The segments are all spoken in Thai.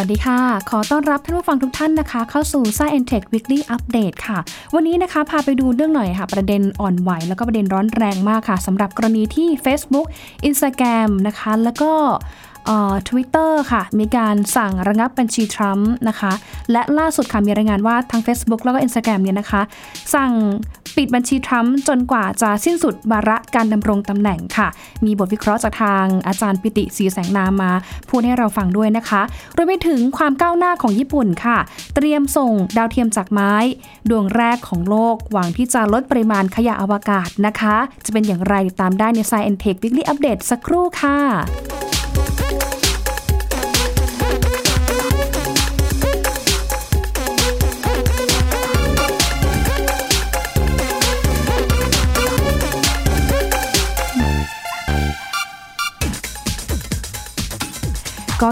วัสดีค่ะ ขอต้อนรับท่านผู้ฟังทุกท่านนะคะ เข้าสู่ Science Tech Weekly Update ค่ะ วันนี้นะคะ พาไปดูเรื่องหน่อยค่ะ ประเด็นอ่อนไหว แล้วก็ประเด็นร้อนแรงมากค่ะสำหรับกรณีที่ Facebook Instagram นะคะ แล้วก็ ทวิตเตอร์ค่ะ มีการสั่งระงับบัญชีทรัมป์นะคะ และล่าสุดค่ะมีรายงานว่าทาง Facebook แล้วก็ Instagram เนี่ยนะคะ สั่งปิดบัญชีทรัมป์จนกว่าจะสิ้นสุดวาระการดำรงตำแหน่งค่ะ มีบทวิเคราะห์จากทางอาจารย์ปิติศรีแสงนามมา พูดให้เราฟังด้วยนะคะรวมไปถึงความก้าวหน้าของญี่ปุ่นค่ะ เตรียมส่งดาวเทียมจากไม้ ดวงแรกของโลก หวังที่จะลดปริมาณขยะอวกาศนะคะ จะเป็นอย่างไรตามได้ใน Science Tech Weekly Update สักครู่ค่ะ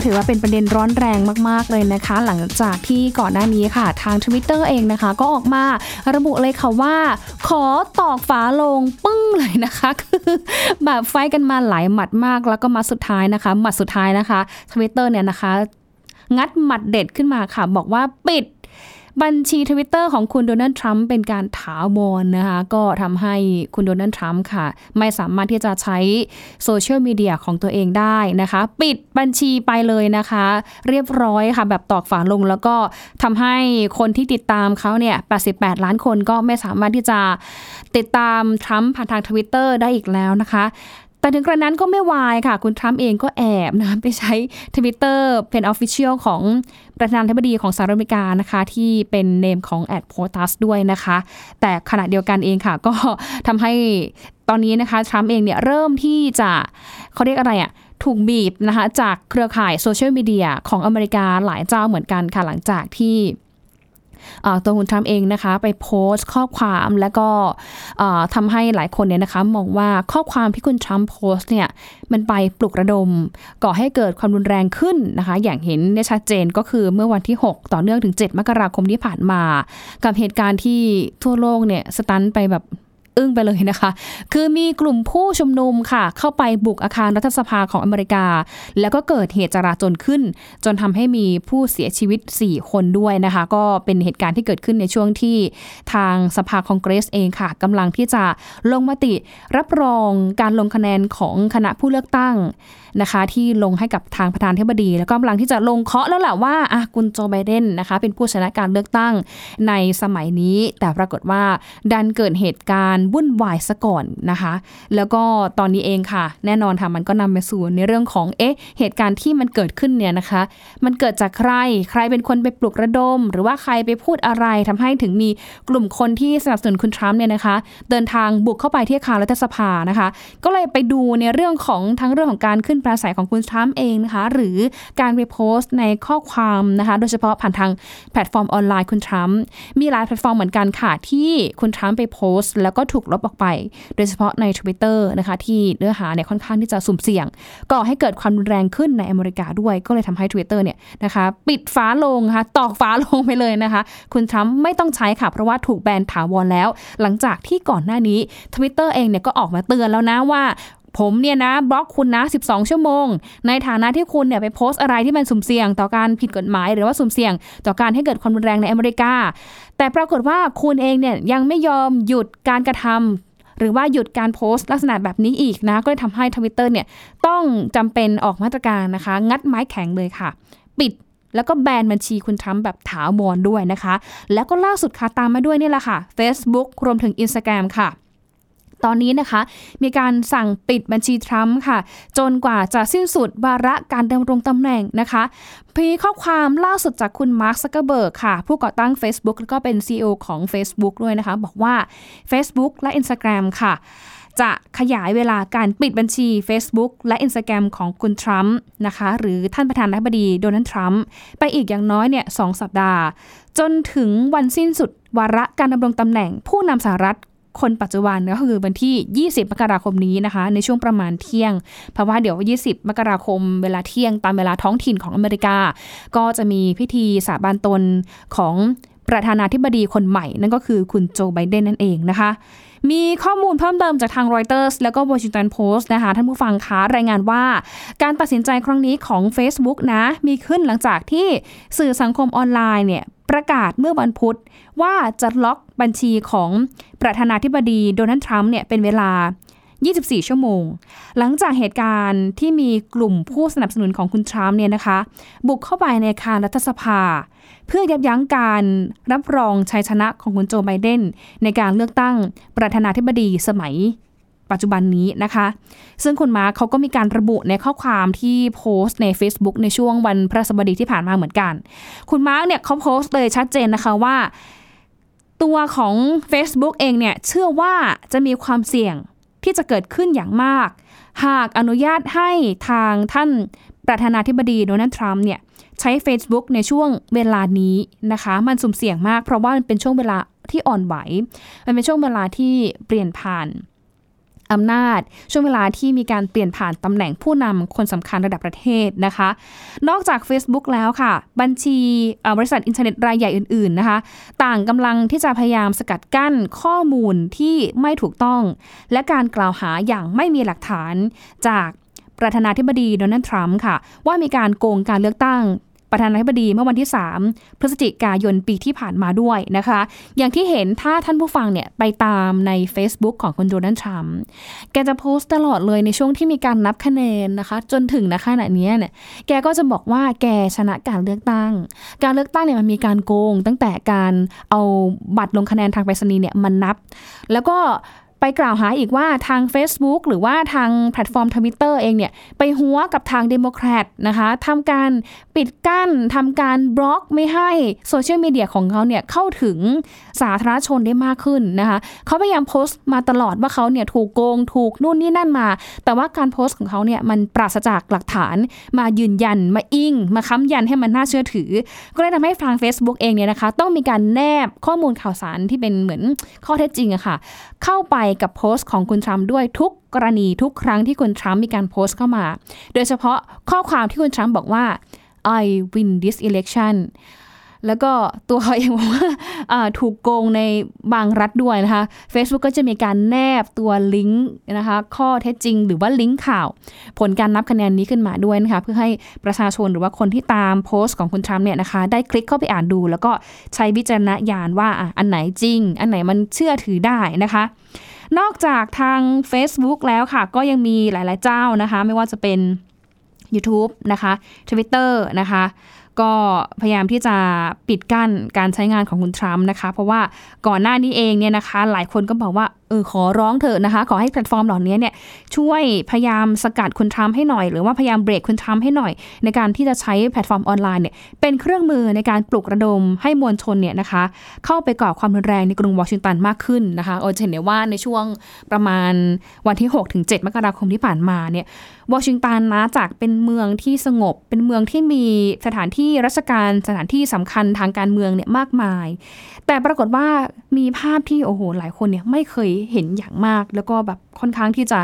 ถือว่าเป็นประเด็นร้อนแรงมาก ๆ เลยนะคะ หลังจากที่ก่อนหน้านี้ค่ะ ทาง Twitter เองนะคะ ก็ออกมาระบุเลยค่ะว่า ขอตอกฝาลงปึ้งเลยนะคะคือแบบไฟกันมาหลายหมัดมาก แล้วก็มาสุดท้ายนะคะหมัดสุดท้ายนะคะ Twitter เนี่ยนะคะ งัดหมัดเด็ดขึ้นมาค่ะ บอกว่าปิด บัญชีทวิตเตอร์ของคุณโดนัลด์ทรัมป์เป็นการถาวรนะคะ ก็ทำให้คุณโดนัลด์ทรัมป์ค่ะ ไม่สามารถที่จะใช้โซเชียลมีเดียของตัวเองได้นะคะ ปิดบัญชีไปเลยนะคะ เรียบร้อยค่ะ แบบตอกฝาลงแล้วก็ทำให้คนที่ติดตามเขาเนี่ย 88 ล้านคนก็ไม่สามารถที่จะติดตามทรัมป์ผ่านทางทวิตเตอร์ได้อีกแล้วนะคะ แต่ถึงกระนั้นก็ไม่วายค่ะ คุณทรัมป์เองก็แอบนะไปใช้ทวิตเตอร์เป็น official ของประธานาธิบดีของสหรัฐอเมริกานะคะ ที่เป็น name ของ at POTUS ด้วยนะคะ แต่ขณะเดียวกันเองค่ะ ก็ทำให้ตอนนี้นะคะทรัมป์เองเนี่ยเริ่มที่จะเขาเรียกอะไรอะ่ะถูกบีบนะคะจากเครือข่ายโซเชียลมีเดียของอเมริกาหลายเจ้าเหมือนกันค่ะหลังจากที่ ตัวคุณทรัมป์เองนะคะ ไปโพสต์ข้อความแล้วก็ทำให้หลายคนเนี่ยนะคะมองว่าข้อความที่คุณทรัมป์โพสต์เนี่ยมันไปปลุกระดม ก่อให้เกิดความรุนแรงขึ้นนะคะ อย่างเห็นได้ชัดเจนก็คือเมื่อวันที่ 6 ต่อเนื่องถึง 7 มกราคมที่ผ่านมา กับเหตุการณ์ที่ทั่วโลกเนี่ยสตันไปแบบ อึ้งไปเลยนะคะ คือมีกลุ่มผู้ชุมนุมค่ะ เข้าไปบุกอาคารรัฐสภาของอเมริกา แล้วก็เกิดเหตุจราจนขึ้น จนทำให้มีผู้เสียชีวิต 4 คนด้วยนะคะ ก็เป็นเหตุการณ์ที่เกิดขึ้นในช่วงที่ทางสภาคองเกรสเองค่ะกำลังที่จะลงมติรับรองการลงคะแนนของคณะผู้เลือกตั้งนะคะที่ลงให้กับทางประธานเทบดี แล้วก็กำลังที่จะลงเคาะแล้วแหละว่าอะคุณโจไบเดนนะคะเป็นผู้ชนะการเลือกตั้งในสมัยนี้ แต่ปรากฏว่าดันเกิดเหตุการณ์วุ่นวายซะก่อนนะคะ แล้วก็ตอนนี้เองค่ะ แน่นอนค่ะมันก็นำไปสู่ในเรื่องของเอ๊ะเหตุการณ์ที่มันเกิดขึ้นเนี่ยนะคะ มันเกิดจากใครใครเป็นคนไปปลุกระดม หรือว่าใครไปพูดอะไรทำให้ถึงมีกลุ่มคนที่สนับสนุนคุณทรัมป์เนี่ยนะคะ เดินทางบุกเข้าไปที่อาคารรัฐสภานะคะ ก็เลยไปดูในเรื่องของทั้งเรื่องของการขึ้นปราศัยของคุณทรัมป์เองนะคะ หรือการไปโพสต์ในข้อความนะคะ โดยเฉพาะผ่านทางแพลตฟอร์มออนไลน์คุณทรัมป์มีหลายแพลตฟอร์มเหมือนกันค่ะ ที่คุณทรัมป์ไปโพสต์ แล้วก็ถูกลบออกไป โดยเฉพาะใน Twitter นะคะ ที่เนื้อหาเนี่ยค่อนข้างที่จะสุ่มเสี่ยงก่อให้เกิดความรุนแรงขึ้นในอเมริกาด้วย ก็เลยทำให้ Twitter เนี่ยนะคะปิดฟ้าลงนะคะตอกฟ้าลงไปเลยนะคะ คุณทรัมป์ไม่ต้องใช้ค่ะเพราะว่าถูกแบนถาวรแล้ว หลังจากที่ก่อนหน้านี้ Twitter เองเนี่ยก็ออกมาเตือนแล้วนะว่า ผมเนี่ยนะบล็อกคุณนะ 12 ชั่วโมง ในฐานะที่คุณเนี่ยไปโพสต์อะไรที่มันสุ่มเสี่ยง ต่อการผิดกฎหมาย หรือว่าสุ่มเสี่ยง ต่อการให้เกิดความรุนแรงในอเมริกา แต่ปรากฏว่าคุณเองเนี่ยยังไม่ยอมหยุดการกระทำหรือว่าหยุดการโพสต์ลักษณะแบบนี้อีกนะ ก็เลยทำให้ทวิตเตอร์เนี่ยต้องจำเป็นออกมาตรการนะคะ งัดไม้แข็งเลยค่ะ ปิดแล้วก็แบนบัญชีคุณทรัมป์แบบถาวรด้วยนะคะ แล้วก็ล่าสุดค่ะตามมาด้วยนี่แหละค่ะ Facebook รวมถึง Instagram ค่ะ ตอนนี้นะคะ มีการสั่งปิดบัญชีทรัมป์ค่ะ จนกว่าจะสิ้นสุดวาระการดำรงตำแหน่งนะคะมีข้อความล่าสุดจากคุณมาร์คซักเกอร์เบิร์กค่ะ ผู้ก่อตั้ง Facebook แล้วก็เป็น CEO ของ Facebook ด้วยนะคะ บอกว่า Facebook และ Instagram ค่ะ จะขยายเวลาการปิดบัญชี Facebook และ Instagram ของคุณทรัมป์นะคะ หรือท่านประธานาธิบดีโดนัลด์ทรัมป์ไปอีกอย่างน้อยเนี่ยสองสัปดาห์ จนถึงวันสิ้นสุดวาระการดำรงตำแหน่งผู้นำสหรัฐ คนปัจจุบันก็คือวันที่ 20 มกราคมนี้นะคะ ในช่วงประมาณเที่ยง เพราะว่าเดี๋ยว 20 มกราคมเวลาเที่ยงตามเวลาท้องถิ่นของอเมริกา ก็จะมีพิธีสาบานตนของประธานาธิบดีคนใหม่ นั่นก็คือคุณโจไบเดนนั่นเองนะคะ มีข้อมูลเพิ่มเติมจากทางรอยเตอร์สแล้วก็ Washington Post นะคะท่านผู้ฟังคะรายงานว่า การตัดสินใจครั้งนี้ของ Facebook นะ มีขึ้นหลังจากที่สื่อสังคมออนไลน์เนี่ยประกาศเมื่อวันพุธว่าจะล็อกบัญชีของประธานาธิบดีโดนัลด์ทรัมป์เนี่ยเป็นเวลา 24 ชั่วโมง หลังจากเหตุการณ์ที่มีกลุ่มผู้สนับสนุนของคุณทรัมป์เนี่ยนะคะ บุกเข้าไปในอาคารรัฐสภา เพื่อยับยั้งการรับรองชัยชนะของคุณโจไบเดนในการเลือกตั้งประธานาธิบดีสมัยปัจจุบันนี้นะคะ ซึ่งคุณมาร์คเขาก็มีการระบุในข้อความที่โพสต์ใน Facebook ในช่วงวันพระสบดีที่ผ่านมาเหมือนกัน คุณมาร์คเนี่ยเขาโพสต์เลยชัดเจนนะคะว่า ตัวของ Facebook เองเนี่ยเชื่อว่าจะมีความเสี่ยงที่จะเกิดขึ้นอย่างมาก หากอนุญาตให้ทางท่านประธานาธิบดีโดนัลด์ทรัมป์เนี่ย ใช้ Facebook ในช่วงเวลานี้นะคะ มันสุ่มเสี่ยงมาก เพราะว่ามันเป็นช่วงเวลาที่อ่อนไหว มันเป็นช่วงเวลาที่เปลี่ยนผ่านอำนาจ ช่วงเวลาที่มีการเปลี่ยนผ่านตำแหน่งผู้นำคนสำคัญระดับประเทศนะคะ นอกจาก Facebook แล้วค่ะ บัญชีบริษัทอินเทอร์เน็ตรายใหญ่อื่น ๆนะคะ ต่างกำลังที่จะพยายามสกัดกั้นข้อมูลที่ไม่ถูกต้อง และการกล่าวหาอย่างไม่มีหลักฐานจากประธานาธิบดีโดนัลด์ทรัมป์ค่ะ ว่ามีการโกงการเลือกตั้ง ประธานาธิบดีเมื่อวันที่ 3 พฤศจิกายนปีที่ผ่านมาด้วยนะคะ อย่างที่เห็นถ้าท่านผู้ฟังเนี่ยไปตามใน Facebook ของคุณโดนัลด์ทรัมป์แกจะโพสต์ตลอดเลยในช่วงที่มีการนับคะแนนนะคะ จนถึงนะขณะนี้เนี่ยแกก็จะบอกว่าแกชนะการเลือกตั้ง การเลือกตั้งเนี่ยมันมีการโกง ตั้งแต่การเอาบัตรลงคะแนนทางไปรษณีย์เนี่ยมันนับ แล้วก็ ไปกล่าวหาอีกว่าทาง Facebook หรือว่าทางแพลตฟอร์มทวิตเตอร์เองเนี่ย ไปฮั้วกับทางเดโมแครตนะคะทำการปิดกั้นทำการบล็อกไม่ให้โซเชียลมีเดียของเขาเนี่ย เข้าถึงสาธารณชนได้มากขึ้นนะคะเขาพยายามโพสต์มาตลอดว่าเขาเนี่ย ถูกโกง ถูกนู่นนี่นั่นมา แต่ว่าการโพสต์ของเขาเนี่ย มันปราศจากหลักฐานมายืนยันมาอิง มาค้ำยันให้มันน่าเชื่อถือ ก็เลยทำให้ทาง Facebook เองเนี่ยนะคะ ต้องมีการแนบข้อมูลข่าวสารที่เป็นเหมือนข้อเท็จจริงอะค่ะเข้าไปกับโพสต์ของคุณทรัมป์ด้วยทุกกรณีทุกครั้งที่คุณทรัมป์มีการโพสต์เข้ามา โดยเฉพาะข้อความที่คุณทรัมป์บอกว่า I win this election แล้วก็ตัวเขาเองบอกว่าถูกโกงในบางรัฐด้วยนะคะ Facebook ก็จะมีการแนบตัวลิงก์นะคะ ข้อเท็จจริง หรือว่าลิงก์ข่าว ผลการนับคะแนนนี้ขึ้นมาด้วยนะคะ เพื่อให้ประชาชนหรือว่าคนที่ตามโพสต์ของคุณทรัมป์เนี่ยนะคะ ได้คลิกเข้าไปอ่านดู แล้วก็ใช้วิจารณญาณว่าอันไหนจริง อันไหนมันเชื่อถือได้นะคะ นอกจากทาง Facebook แล้วค่ะ ก็ยังมีหลาย ๆ เจ้านะคะ ไม่ว่าจะเป็น YouTube นะคะ Twitter นะคะ ก็พยายามที่จะปิดกั้นการใช้งานของคุณทรัมป์นะคะ เพราะว่าก่อนหน้านี้เองเนี่ยนะคะ หลายคนก็บอกว่าเออขอร้องเถอะนะคะ ขอให้แพลตฟอร์มเหล่านี้เนี่ยช่วยพยายามสกัดคุณทรัมป์ให้หน่อย หรือว่าพยายามเบรกคุณทรัมป์ให้หน่อย ในการที่จะใช้แพลตฟอร์มออนไลน์เนี่ยเป็นเครื่องมือในการปลุกระดมให้มวลชนเนี่ยนะคะเข้าไปก่อความรุนแรงในกรุงวอชิงตันมากขึ้นนะคะโอจะเห็นได้ว่าในช่วงประมาณวันที่6-7มกราคมที่ผ่านมาเนี่ยวอชิงตันนะจากเป็นเมืองที่สงบ เป็นเมืองที่มีสถานที่ราชการสถานที่สำคัญทางการเมืองเนี่ยมากมาย แต่ปรากฏว่ามีภาพที่โอ้โหหลายคนเนี่ยไม่เคยเห็นอย่างมาก แล้วก็แบบค่อนข้างที่จะ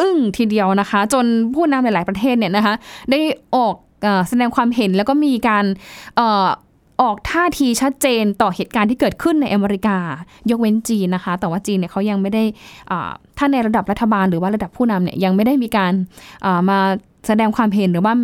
อึ้งทีเดียวนะคะ จนผู้นำหลาย ๆ ประเทศเนี่ยนะคะได้ออกแสดงความเห็นแล้วก็มีการออกท่าทีชัดเจนต่อเหตุการณ์ที่เกิดขึ้นในอเมริกา ยกเว้นจีนนะคะ แต่ว่าจีนเนี่ยเขายังไม่ได้ถ้าในระดับรัฐบาลหรือว่าระดับผู้นำเนี่ยยังไม่ได้มีการมา แสดงความเห็นหรือว่า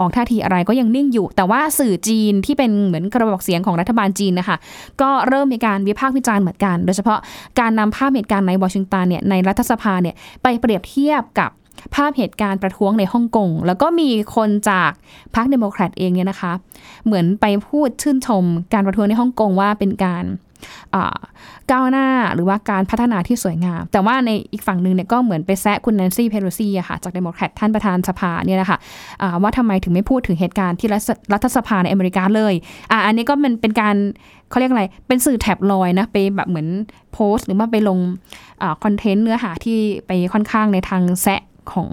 ออกท่าทีอะไรก็ยังนิ่งอยู่ แต่ว่าสื่อจีนที่เป็นเหมือนกระบอกเสียงของรัฐบาลจีนนะคะก็เริ่มมีการวิพากษ์วิจารณ์เหมือนกัน โดยเฉพาะการนำภาพเหตุการณ์ในวอชิงตันเนี่ยในรัฐสภาเนี่ยไปเปรียบเทียบกับภาพเหตุการณ์ประท้วงในฮ่องกง แล้วก็มีคนจากพรรคเดโมแครตเองเนี่ยนะคะ เหมือนไปพูดชื่นชมการประท้วงในฮ่องกงว่าเป็นการ ก้าวหน้าหรือว่าการพัฒนาที่สวยงาม แต่ว่าในอีกฝั่งหนึ่งเนี่ยก็เหมือนไปแซะคุณแนนซี่เพโลซี่อะค่ะจากเดโมแครตท่านประธานสภาเนี่ยนะคะว่าทำไมถึงไม่พูดถึงเหตุการณ์ที่รัฐสภาในอเมริกาเลยอะอันนี้ก็เป็นเป็นการเขาเรียกอะไร เป็นสื่อแท็บลอยด์นะ ไปแบบเหมือนโพสต์ หรือว่าไปลงคอนเทนต์เนื้อหาที่ไปค่อนข้างในทางแซะของ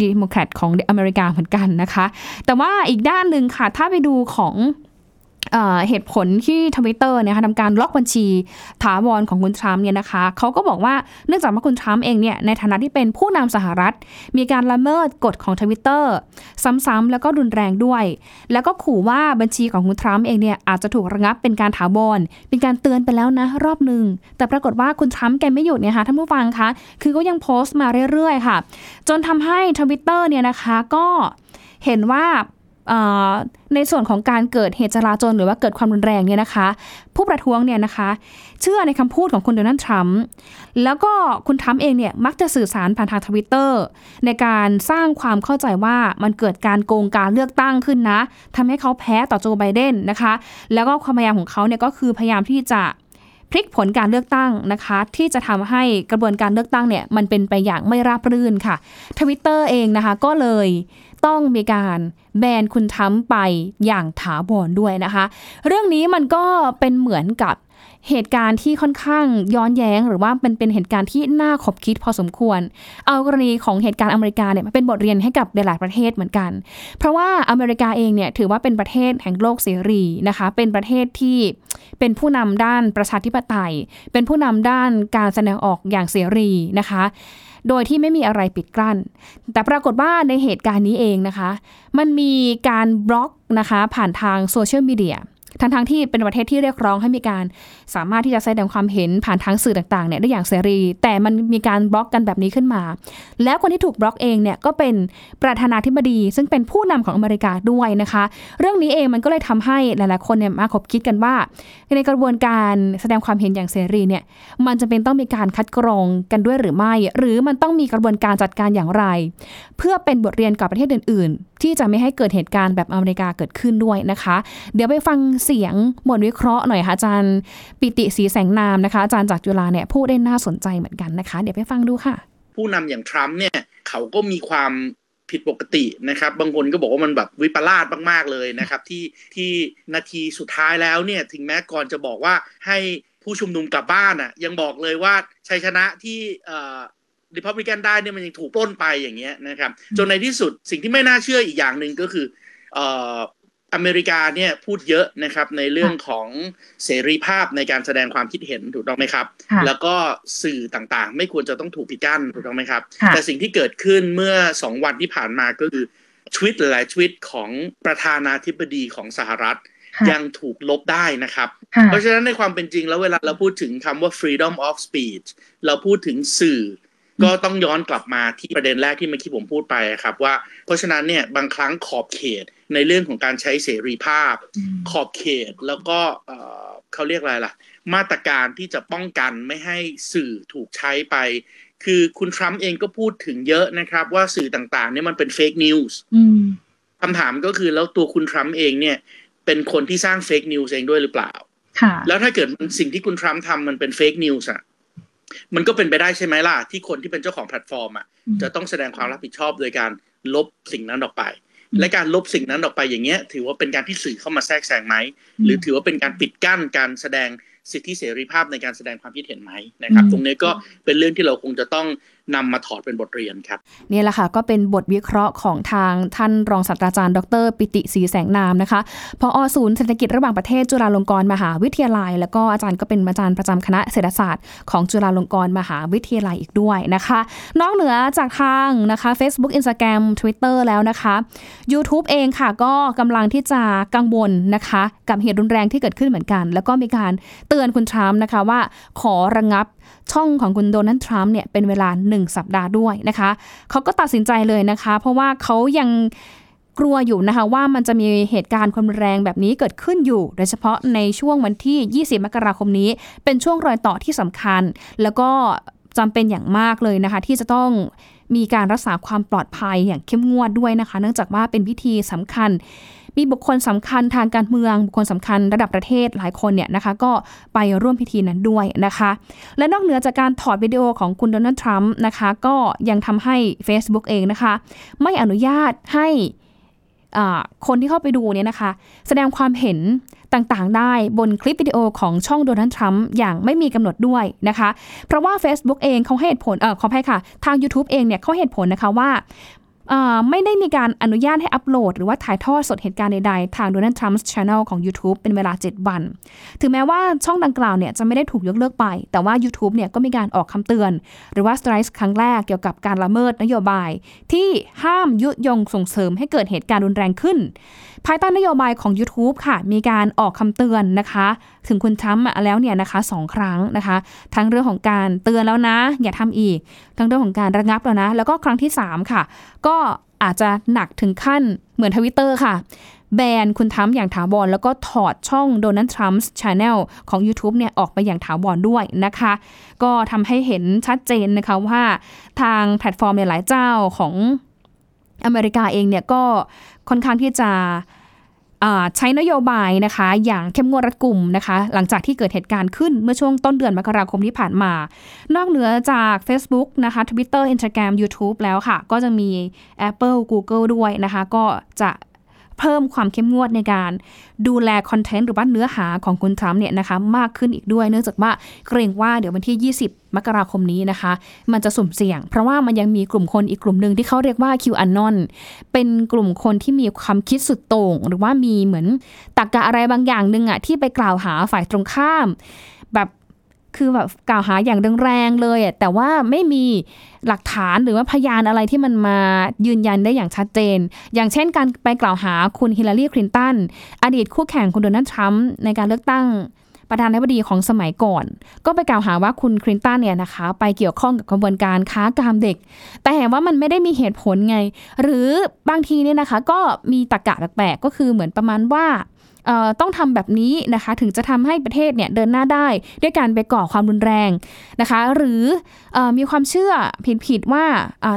เดโมแครตของอเมริกาเหมือนกันนะคะ แต่ว่าอีกด้านหนึ่งค่ะ ถ้าไปดูของ เหตุผลที่ทวิตเตอร์เนี่ยทำการล็อกบัญชีถาวรของคุณทรัมป์เนี่ยนะคะเขาก็บอกว่าเนื่องจากว่าคุณทรัมป์เองเนี่ยในฐานะที่เป็นผู้นำสหรัฐ มีการละเมิดกฎของทวิตเตอร์ซ้ำๆแล้วก็รุนแรงด้วย แล้วก็ขู่ว่าบัญชีของคุณทรัมป์เองเนี่ยอาจจะถูกระงับเป็นการถาวรเป็นการเตือนไปแล้วนะรอบหนึ่งแต่ปรากฏว่าคุณทรัมป์แกไม่หยุดเนี่ยค่ะท่านผู้ฟังคะคือก็ยังโพสต์มาเรื่อยๆค่ะ จนทำให้ทวิตเตอร์เนี่ยนะคะก็เห็นว่า ในส่วนของการเกิดเหตุจลาจลหรือว่าเกิดความรุนแรงเนี่ยนะคะ ผู้ประท้วงเนี่ยนะคะ เชื่อในคำพูดของคุณโดนัลด์ทรัมป์แล้วก็คุณทรัมป์เองเนี่ยมักจะสื่อสารผ่านทางทวิตเตอร์ในการสร้างความเข้าใจว่ามันเกิดการโกงการเลือกตั้งขึ้นนะทำให้เขาแพ้ต่อโจไบเดนนะคะ แล้วก็ความพยายามของเขาเนี่ยก็คือพยายามที่จะ ลิกผลการเลือกตั้งนะคะ ที่จะทำให้กระบวนการเลือกตั้งเนี่ยมันเป็นไปอย่างไม่ราบรื่นค่ะทวิตเตอร์เองนะคะก็เลยต้องมีการแบนคุณทั้มไปอย่างถาวรด้วยนะคะ เรื่องนี้มันก็เป็นเหมือนกับ เหตุการณ์ที่ค่อนข้างย้อนแย้ง หรือว่าเป็นเป็นเหตุการณ์ที่น่าขบคิดพอสมควร เอากรณีของเหตุการณ์อเมริกาเนี่ยเป็นบทเรียนให้กับหลายประเทศเหมือนกัน เพราะว่าอเมริกาเองเนี่ยถือว่าเป็นประเทศแห่งโลกเสรีนะคะ เป็นประเทศที่เป็นผู้นำด้านประชาธิปไตย เป็นผู้นำด้านการแสดงออกอย่างเสรีนะคะโดยที่ไม่มีอะไรปิดกลั้น แต่ปรากฏว่าในเหตุการณ์นี้เองนะคะ มันมีการบล็อกนะคะผ่านทางโซเชียลมีเดีย ทั้งๆทที่เป็นประเทศที่เรียกร้องให้มีการสามารถที่จะแสดงความเห็นผ่านทางสื่อต่างๆเนี่ยได้อย่างเสรี แต่มันมีการบล็อกกันแบบนี้ขึ้นมา แล้วคนที่ถูกบล็อกเองเนี่ยก็เป็นประธานาธิบดี ซึ่งเป็นผู้นำของอเมริกาด้วยนะคะ เรื่องนี้เองมันก็เลยทำให้หลายๆคนเนี่ยมาคบคิดกันว่า ในกระบวนการแสดงความเห็นอย่างเสรีเนี่ยมันจะเป็นต้องมีการคัดกรองกันด้วยหรือไม่ หรือมันต้องมีกระบวนการจัดการอย่างไร เพื่อเป็นบทเรียนกับประเทศอื่น ๆ ที่จะไม่ให้เกิดเหตุการณ์แบบอเมริกาเกิดขึ้นด้วยนะคะ เดี๋ยวไปฟังเสียงบทวิเคราะห์หน่อยค่ะอาจารย์ปิติสีแสงนามนะคะอาจารย์จากจุฬาเนี่ยพูดได้น่าสนใจเหมือนกันนะคะ เดี๋ยวไปฟังดูค่ะ ผู้นำอย่างทรัมป์เนี่ยเขาก็มีความผิดปกตินะครับ บางคนก็บอกว่ามันแบบวิปลาสมากๆเลยนะครับ ที่ที่นาทีสุดท้ายแล้วเนี่ยถึงแม้ก่อนจะบอกว่าให้ผู้ชุมนุมกลับบ้านอะยังบอกเลยว่าชัยชนะที่เอ่อริพับลิกันได้เนี่ยมันยังถูกปล้นไปอย่างเงี้ยนะครับ จนในที่สุดสิ่งที่ไม่น่าเชื่ออีกอย่างหนึ่งก็คือ อ่ออเมริกาเนี่ยพูดเยอะนะครับในเรื่องของเสรีภาพในการแสดงความคิดเห็นถูกต้องไหมครับ แล้วก็สื่อต่างๆ ไม่ควรจะต้องถูกปิดกั้นถูกต้องไหมครับ แต่สิ่งที่เกิดขึ้นเมื่อสองวันที่ผ่านมาก็คือทวิตหลายทวิตของประธานาธิบดีของสหรัฐยังถูกลบได้นะครับ เพราะฉะนั้นในความเป็นจริงแล้วเวลาเราพูดถึงคำว่า freedom of speech เราพูดถึงสื่อ ก็ต้องย้อนกลับมาที่ประเด็นแรกที่เมื่อกี้ผมพูดไปครับว่า เพราะฉะนั้นเนี่ยบางครั้งขอบเขต ในเรื่องของการใช้เสรีภาพ ขอบเขตแล้วก็เขาเรียกอะไรล่ะ มาตรการที่จะป้องกันไม่ให้สื่อถูกใช้ไป คือคุณทรัมป์เองก็พูดถึงเยอะนะครับ ว่าสื่อต่างๆเนี่ยมันเป็น fake news คำถามก็คือแล้วตัวคุณทรัมป์เองเนี่ยเป็นคนที่สร้าง fake news เองด้วยหรือเปล่าแล้วถ้าเกิดสิ่งที่คุณทรัมป์ทำมันเป็น fake news อะมันก็เป็นไปได้ใช่ไหมล่ะ ที่คนที่เป็นเจ้าของแพลตฟอร์มอะจะต้องแสดงความรับผิดชอบโดยการลบสิ่งนั้นออกไป และการลบสิ่งนั้นออกไปอย่างเงี้ย ถือว่าเป็นการที่สื่อเข้ามาแทรกแซงไหมหรือถือว่าเป็นการปิดกั้นการแสดงสิทธิเสรีภาพในการแสดงความคิดเห็นไหมนะครับ ตรงนี้ก็เป็นเรื่องที่เราคงจะต้องนำมาถอดเป็นบทเรียนครับนี่แหละค่ะก็เป็นบทวิเคราะห์ของทางท่านรองศาสตราจารย์ ดร ปิติศรีแสงนามนะคะพออศูนย์เศรษฐกิจระหว่างประเทศจุฬาลงกรณ์มหาวิทยาลัย แล้วก็อาจารย์ก็เป็นอาจารย์ประจำคณะเศรษฐศาสตร์ของจุฬาลงกรณ์มหาวิทยาลัยอีกด้วยนะคะ นอกเหนือจากทางนะคะ Facebook Instagram Twitter แล้วนะคะ YouTube เองค่ะก็กำลังที่จะกังวลนะคะ กับเหตุรุนแรงที่เกิดขึ้นเหมือนกัน แล้วก็มีการเตือนคุณทรัมป์นะคะว่าขอระงับช่องของคุณโดนัลด์ทรัมป์เนี่ยเป็นเวลา 1 สัปดาห์ด้วยนะคะเขาก็ตัดสินใจเลยนะคะ เพราะว่าเขายังกลัวอยู่นะคะว่ามันจะมีเหตุการณ์ความแรงแบบนี้เกิดขึ้นอยู่ โดยเฉพาะในช่วงวันที่ 20 มกราคมนี้ เป็นช่วงรอยต่อที่สำคัญ แล้วก็จำเป็นอย่างมากเลยนะคะ ที่จะต้องมีการรักษาความปลอดภัยอย่างเข้มงวดด้วยนะคะ เนื่องจากว่าเป็นพิธีสำคัญ มีบุคคลสำคัญทางการเมือง บุคคลสำคัญระดับประเทศหลายคนเนี่ยนะคะก็ไปร่วมพิธีนั้นด้วยนะคะ และนอกเหนือจากการถอดวิดีโอของคุณโดนัลด์ทรัมป์นะคะก็ยังทำให้ Facebook เองนะคะ ไม่อนุญาตให้คนที่เข้าไปดูเนี่ยนะคะ แสดงความเห็นต่างๆ ได้บนคลิปวิดีโอของช่องโดนัลด์ทรัมป์อย่างไม่มีกำหนดด้วยนะคะ เพราะว่า Facebook เองเขาให้เหตุผลเออขออภัยค่ะ ทาง YouTube เองเนี่ยเขาเหตุผลนะคะว่า ไม่ได้มีการอนุญาตให้อัปโหลด หรือว่าถ่ายทอดสดเหตุการณ์ใดๆ ทางโดนัลด์ทรัมป์ช anel ของ YouTube เป็นเวลา 7 วัน ถึงแม้ว่าช่องดังกล่าวเนี่ยจะไม่ได้ถูกยกเลิกไป แต่ว่า YouTube เนี่ยก็มีการออกคำเตือน หรือว่าสไตรส์ครั้งแรกเกี่ยวกับการละเมิดนโยบาย ที่ห้ามยุยงส่งเสริมให้เกิดเหตุการณ์รุนแรงขึ้น ภายใต้นโยบายของ YouTube ค่ะ มีการออกคำเตือนนะคะ ถึงคุณทรัมป์แล้วเนี่ยนะคะสองครั้งนะคะ ทั้งเรื่องของการเตือนแล้วนะ อย่าทำอีกทั้งเรื่องของการระงับแล้วนะ แล้วก็ครั้งที่ 3 ค่ะ ก็อาจจะหนักถึงขั้นเหมือนทวิตเตอร์ค่ะ แบนคุณทรัมป์อย่างถาวรแล้วก็ถอดช่องโดนัลด์ทรัมป์ channel ของ YouTube เนี่ยออกไปอย่างถาวรด้วยนะคะ ก็ทำให้เห็นชัดเจนนะคะว่าทางแพลตฟอร์มหลายเจ้าของอเมริกาเองเนี่ยก็ค่อนข้างที่จะ ใช้นโยบายนะคะ อย่างเข้มงวดรัดกุมนะคะ หลังจากที่เกิดเหตุการณ์ขึ้นเมื่อช่วงต้นเดือนมกราคมที่ผ่านมา นอกเหนือจาก Facebook นะคะ Twitter Instagram YouTube แล้วค่ะ ก็จะมี Apple Google ด้วยนะคะ ก็จะ เพิ่มความเข้มงวดในการดูแลคอนเทนต์หรือว่าเนื้อหาของคุณทรัมป์เนี่ยนะคะมากขึ้นอีกด้วยเนื่องจากว่าเกรงว่าเดี๋ยววันที่ 20 มกราคมนี้นะคะ มันจะสุ่มเสี่ยง เพราะว่ามันยังมีกลุ่มคนอีกกลุ่มหนึ่งที่เขาเรียกว่าคิวอันนอนเป็นกลุ่มคนที่มีความคิดสุดโต่ง หรือว่ามีเหมือนตักกะอะไรบางอย่างหนึ่งอะที่ไปกล่าวหาฝ่ายตรงข้าม แบบ คือแบบกล่าวหาอย่างแรงๆเลยแต่ว่าไม่มีหลักฐานหรือว่าพยานอะไรที่มันมายืนยันได้อย่างชัดเจน อย่างเช่นการไปกล่าวหาคุณฮิลลารีคลินตันอดีตคู่แข่งคุณโดนัลด์ทรัมป์ในการเลือกตั้งประธานาธิบดีของสมัยก่อน ก็ไปกล่าวหาว่าคุณคลินตันเนี่ยนะคะ ไปเกี่ยวข้องกับกระบวนการค้ากามเด็ก แต่เห็นว่ามันไม่ได้มีเหตุผลไง หรือบางทีเนี่ยนะคะ ก็มีตะกะแปลกๆก็คือเหมือนประมาณว่า ต้องทำแบบนี้นะคะ ถึงจะทำให้ประเทศเนี่ยเดินหน้าได้ด้วยการไปก่อความรุนแรงนะคะ หรืออมีความเชื่อผิดๆว่า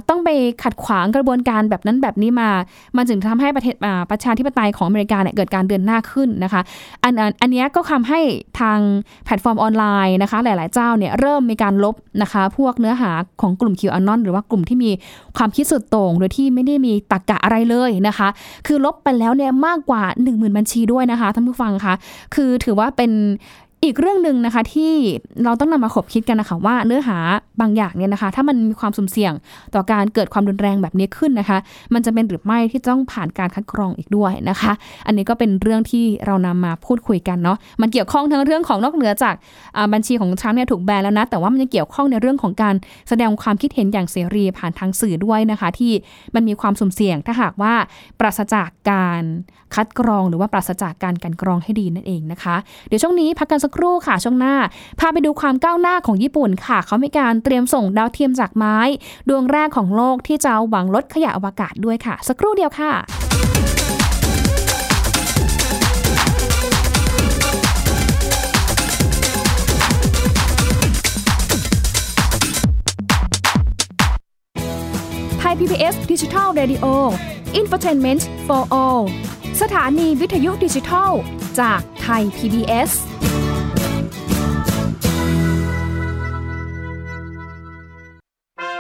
ต้องไปขัดขวางกระบวนการแบบนั้นแบบนี้มา มันจึงทำให้ประเทศประชาธิปไตยของอเมริกาเนี่ยเกิดการเดินหน้าขึ้นนะคะ อันอันนี้ก็ทาให้ทางแพลตฟอร์มออนไลน์นะคะ หลายๆเจ้าเนี่ยเริ่มมีการลบนะคะ พวกเนื้อหาของกลุ่มคิวอนอนหรือว่ากลุ่มที่มีความคิดสุดโต่งโดยที่ไม่ได้มีตรรกกะอะไรเลยนะคะ คือลบไปแล้วเนี่ยมากกว่า 1 0,000 บัญชีด้วยนะคะท่านผู้ฟังคะคือถือว่าเป็น อีกเรื่องหนึ่งนะคะที่เราต้องนำมาขบคิดกันนะคะว่าเนื้อหาบางอย่างเนี่ยนะคะ ถ้ามันมีความสุ่มเสี่ยงต่อการเกิดความรุนแรงแบบนี้ขึ้นนะคะ มันจะเป็นหรือไม่ที่ต้องผ่านการคัดกรองอีกด้วยนะคะ อันนี้ก็เป็นเรื่องที่เรานำมาพูดคุยกันเนาะมันเกี่ยวข้องทั้งเรื่องของนอกเหนือจากบัญชีของช้างเนี่ยถูกแบนแล้วนะแต่ว่ามันยังเกี่ยวข้องในเรื่องของการแสดงความคิดเห็นอย่างเสรีผ่านทางสื่อด้วยนะคะ ที่มันมีความสุ่มเสี่ยงถ้าหากว่าปราศจากการคัดกรอง หรือว่าปราศจากการกันกรองให้ดีนั่นเองนะคะ เดี๋ยวช่วงนี้พักกันสักครู่ค่ะช่วงหน้า พาไปดูความก้าวหน้าของญี่ปุ่นค่ะ เขามีการเตรียมส่งดาวเทียมจากไม้ ดวงแรกของโลกที่จะหวังลดขยะอวกาศด้วยค่ะ สักครู่เดียวค่ะไทย PBS ดิจิทัล Radio Infotainment for All สถานีวิทยุดิจิทัล จากไทย PBS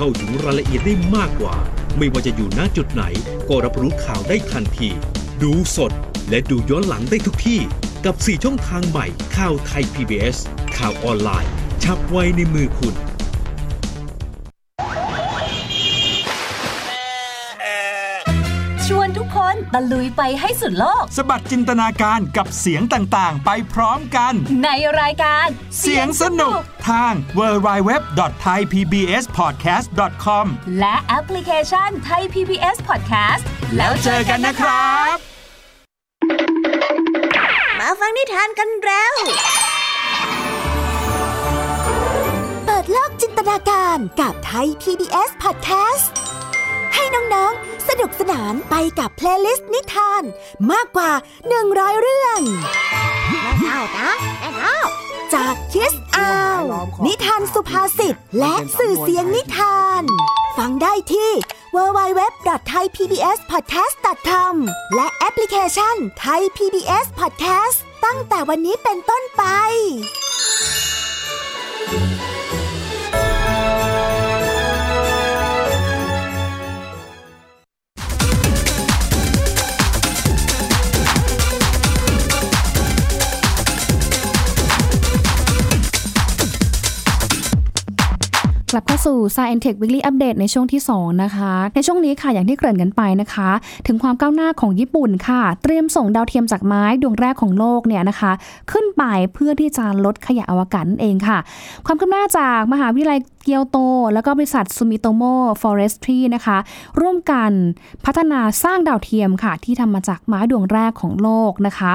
เข้าถึงรายละเอียดได้มากกว่า ไม่ว่าจะอยู่ณจุดไหน ก็รับรู้ข่าวได้ทันที ดูสดและดูย้อนหลังได้ทุกที่ กับ 4 ช่องทางใหม่ข่าวไทย PBS ข่าวออนไลน์ ชับไว้ในมือคุณ ตะลุยไปให้สุดโลก สบัดจินตนาการกับเสียงต่างๆ ไปพร้อมกัน ในรายการเสียงสนุกทาง www.thaipbspodcast.com และแอปพลิเคชันไทย PBS Podcast แล้วเจอกันนะครับ มาฟังนิทานกันแล้ว เปิดโลกจินตนาการกับไทย PBS Podcast ให้น้อง ๆ สนุกสนานไปกับเพลย์ลิสต์นิทาน มากกว่า 100 เรื่องแม่เท่านะแม่เท่าจากคิสอาว นิทานสุภาษิตและสื่อเสียงนิทาน ฟังได้ที่ www.thaipbspodcast.com และแอปพลิเคชัน Thai PBS Podcast ตั้งแต่วันนี้เป็นต้นไป กลับเข้าสู่ Science Tech Weekly Update ในช่วงที่ 2 นะคะ ในช่วงนี้ค่ะอย่างที่เกริ่นกันไปนะคะ ถึงความก้าวหน้าของญี่ปุ่นค่ะ เตรียมส่งดาวเทียมจากไม้ดวงแรกของโลกเนี่ยนะคะ ขึ้นไปเพื่อที่จะลดขยะอวกาศนั่นเองค่ะ ความคืบหน้าจากมหาวิทยาลัยเกียวโต แล้วก็บริษัท Sumitomo Forestry นะคะ ร่วมกันพัฒนาสร้างดาวเทียมค่ะ ที่ทำมาจากไม้ดวงแรกของโลกนะคะ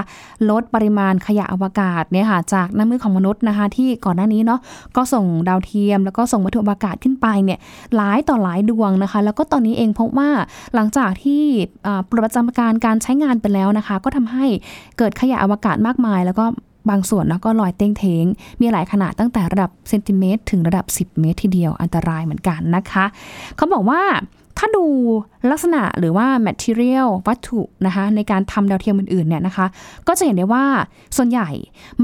ลดปริมาณขยะอวกาศเนี่ยค่ะจากน้ำมือของมนุษย์นะคะ ที่ก่อนหน้านี้เนาะก็ส่งดาวเทียมแล้วก็ส่งวัตถุวกาศขึ้นไปเนี่ยหลายต่อหลายดวงนะคะ แล้วก็ตอนนี้เองพบว่าหลังจากที่อ่าปลดประจำการการใช้งานไปแล้วนะคะ ก็ทำให้เกิดขยะอวกาศมากมาย แล้วก็บางส่วนนะก็ลอยเต้งเทง มีหลายขนาดตั้งแต่ระดับเซนติเมตรถึงระดับ 10 เมตรทีเดียวอันตรายเหมือนกันนะคะ เขาบอกว่าถ้าดูลักษณะหรือว่า material วัตถุนะคะในการทำดาวเทียมอื่นๆเนี่ยนะคะ ก็จะเห็นได้ว่าส่วนใหญ่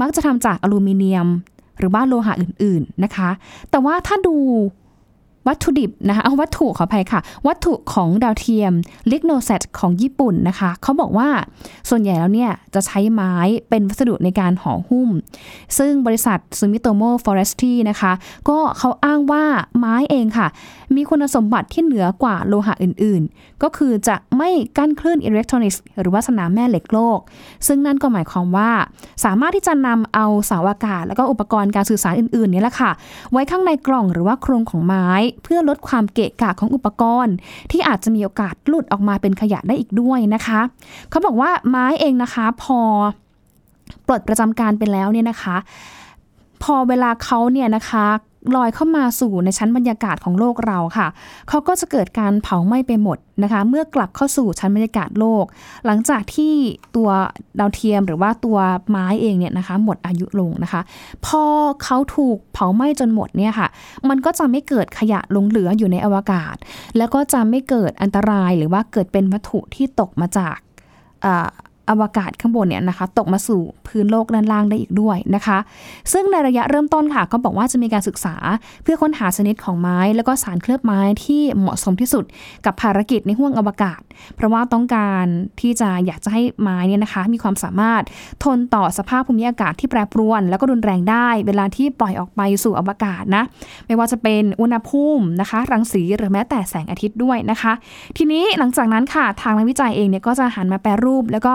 มักจะทำจากอลูมิเนียม หรือว่าโลหะอื่นๆนะคะ แต่ว่าถ้าดู วัตถุดิบนะคะเอาวัตถุขออภัยค่ะ วัตถุของดาวเทียม l i g n o s a t ของญี่ปุ่นนะคะเขาบอกว่าส่วนใหญ่แล้วเนี่ยจะใช้ไม้เป็นวัสดุในการห่อหุ้ม ซึ่งบริษัท Sumitomo Forestry นะคะก็เขาอ้างว่าไม้เองค่ะ มีคุณสมบัติที่เหนือกว่าโลหะอื่นๆ ก็คือจะไม่กั้นคลื่นอิเล็กทรอนิกส์หรือว่าสนามแม่เหล็กโลก ซึ่งนั่นก็หมายความว่า สามารถที่จะนำเอาเสาอากาศ แล้วก็อุปกรณ์การสื่อสารอื่นๆนี่แหละค่ะ ไว้ข้างในกล่องหรือว่าโครงของไม้เพื่อลดความเกะกะของอุปกรณ์ ที่อาจจะมีโอกาสหลุดออกมาเป็นขยะได้อีกด้วยนะคะ เขาบอกว่าไม้เองนะคะพอปลดประจำการไปแล้วเนี่ยนะคะ พอเวลาเขาเนี่ยนะคะ ลอยเข้ามาสู่ในชั้นบรรยากาศของโลกเราค่ะ เขาก็จะเกิดการเผาไหม้ไปหมดนะคะ เมื่อกลับเข้าสู่ชั้นบรรยากาศโลก หลังจากที่ตัวดาวเทียมหรือว่าตัวไม้เองเนี่ยนะคะ หมดอายุลงนะคะ พอเขาถูกเผาไหม้จนหมดเนี่ยค่ะ มันก็จะไม่เกิดขยะหลงเหลืออยู่ในอวกาศ แล้วก็จะไม่เกิดอันตรายหรือว่าเกิดเป็นวัตถุที่ตกมาจาก อาอวกาศข้างบนเนี่ยนะคะ ตกมาสู่พื้นโลกด้านล่างได้อีกด้วยนะคะ ซึ่งในระยะเริ่มต้นค่ะก็บอกว่าจะมีการศึกษาเพื่อค้นหาชนิดของไม้ แล้วก็สารเคลือบไม้ที่เหมาะสมที่สุดกับภารกิจในห้วงอวกาศ เพราะว่าต้องการที่จะอยากจะให้ไม้เนี่ยนะคะ มีความสามารถทนต่อสภาพภูมิอากาศที่แปรปรวน แล้วก็รุนแรงได้ เวลาที่ปล่อยออกไปสู่อวกาศนะไม่ว่าจะเป็นอุณหภูมินะคะ รังสีหรือแม้แต่แสงอาทิตย์ด้วยนะคะ ทีนี้หลังจากนั้นค่ะทางนักวิจัยเองเนี่ยก็จะหันมาแปรรูปแล้วก็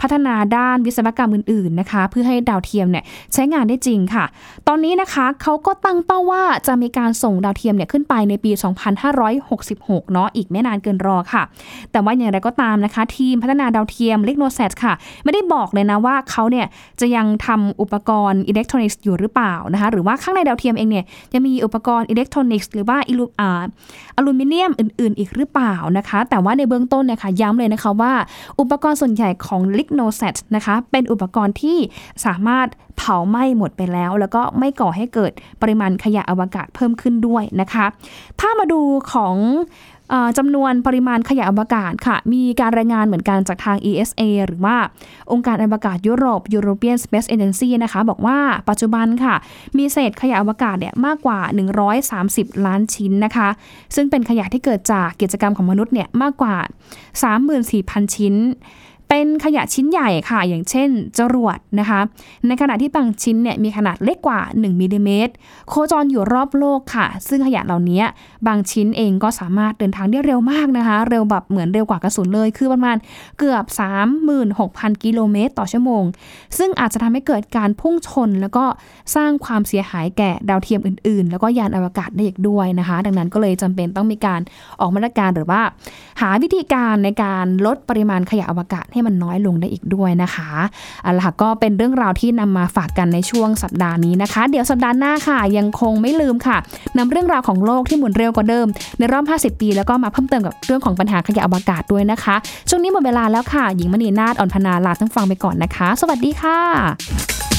พัฒนาด้านวิศวกรรมอื่นๆนะคะ เพื่อให้ดาวเทียมเนี่ยใช้งานได้จริงค่ะ ตอนนี้นะคะเขาก็ตั้งเป้าว่าจะมีการส่งดาวเทียมเนี่ยขึ้นไปในปี 2566 เนาะอีกไม่นานเกินรอค่ะ แต่ว่าอย่างไรก็ตามนะคะ ทีมพัฒนาดาวเทียม LignoSat ค่ะ ไม่ได้บอกเลยนะว่าเขาเนี่ยจะยังทำอุปกรณ์อิเล็กทรอนิกส์อยู่หรือเปล่านะคะ หรือว่าข้างในดาวเทียมเองเนี่ยจะมีอุปกรณ์อิเล็กทรอนิกส์หรือว่าอิลูอาอลูมิเนียมอื่น ๆ อีกหรือเปล่านะคะ แต่ว่าในเบื้องต้นเนี่ยค่ะย้ำเลยนะคะว่า อุปกรณ์ส่วนใหญ่ของ l i g n o s a t นะคะ เป็นอุปกรณ์ที่สามารถเผาไหม้หมดไปแล้ว แล้วก็ไม่ก่อให้เกิดปริมาณขยะอวกาศเพิ่มขึ้นด้วยนะคะ ถ้ามาดูของจำนวนปริมาณขยะอวกาศค่ะ มีการรายงานเหมือนกันจากทาง ESA หรือว่าองค์การอวกาศยุโรป European Space Agency นะคะ บอกว่าปัจจุบันค่ะ มีเศษขยะอวกาศเนี่ยมากกว่า 130 ล้านชิ้นนะคะ ซึ่งเป็นขยะที่เกิดจากกิจกรรมของมนุษย์เนี่ยมากกว่า 34,000 ชิ้น เป็นขยะชิ้นใหญ่ค่ะ อย่างเช่น จรวดนะคะ ในขณะที่บางชิ้นเนี่ยมีขนาดเล็กกว่า 1มิลลิเมตรโคจรอยู่รอบโลกค่ะ ซึ่งขยะเหล่านี้บางชิ้นเองก็สามารถเดินทางได้เร็วมากนะคะ เร็วแบบเหมือนเร็วกว่ากระสุนเลย คือประมาณเกือบ 36,000 กิโลเมตร ต่อชั่วโมง ซึ่งอาจจะทำให้เกิดการพุ่งชน แล้วก็สร้างความเสียหายแก่ดาวเทียมอื่น ๆ แล้วก็ยานอวกาศได้อีกด้วยนะคะ ดังนั้นก็เลยจำเป็นต้องมีการออกมาตรการหรือว่า หาวิธีการในการลดปริมาณขยะอวกาศให้มันน้อยลงได้อีกด้วยนะคะเอาละค่ะก็เป็นเรื่องราวที่นำมาฝากกันในช่วงสัปดาห์นี้นะคะ เดี๋ยวสัปดาห์หน้าค่ะ ยังคงไม่ลืมค่ะนำเรื่องราวของโลกที่หมุนเร็วกว่าเดิม ในรอบ 50 ปี แล้วก็มาเพิ่มเติมกับเรื่องของปัญหาขยะอวกาศด้วยนะคะ ช่วงนี้หมดเวลาแล้วค่ะ หญิงมณีนาฏอ่อนพนาลาทั้งฟังไปก่อนนะคะ สวัสดีค่ะ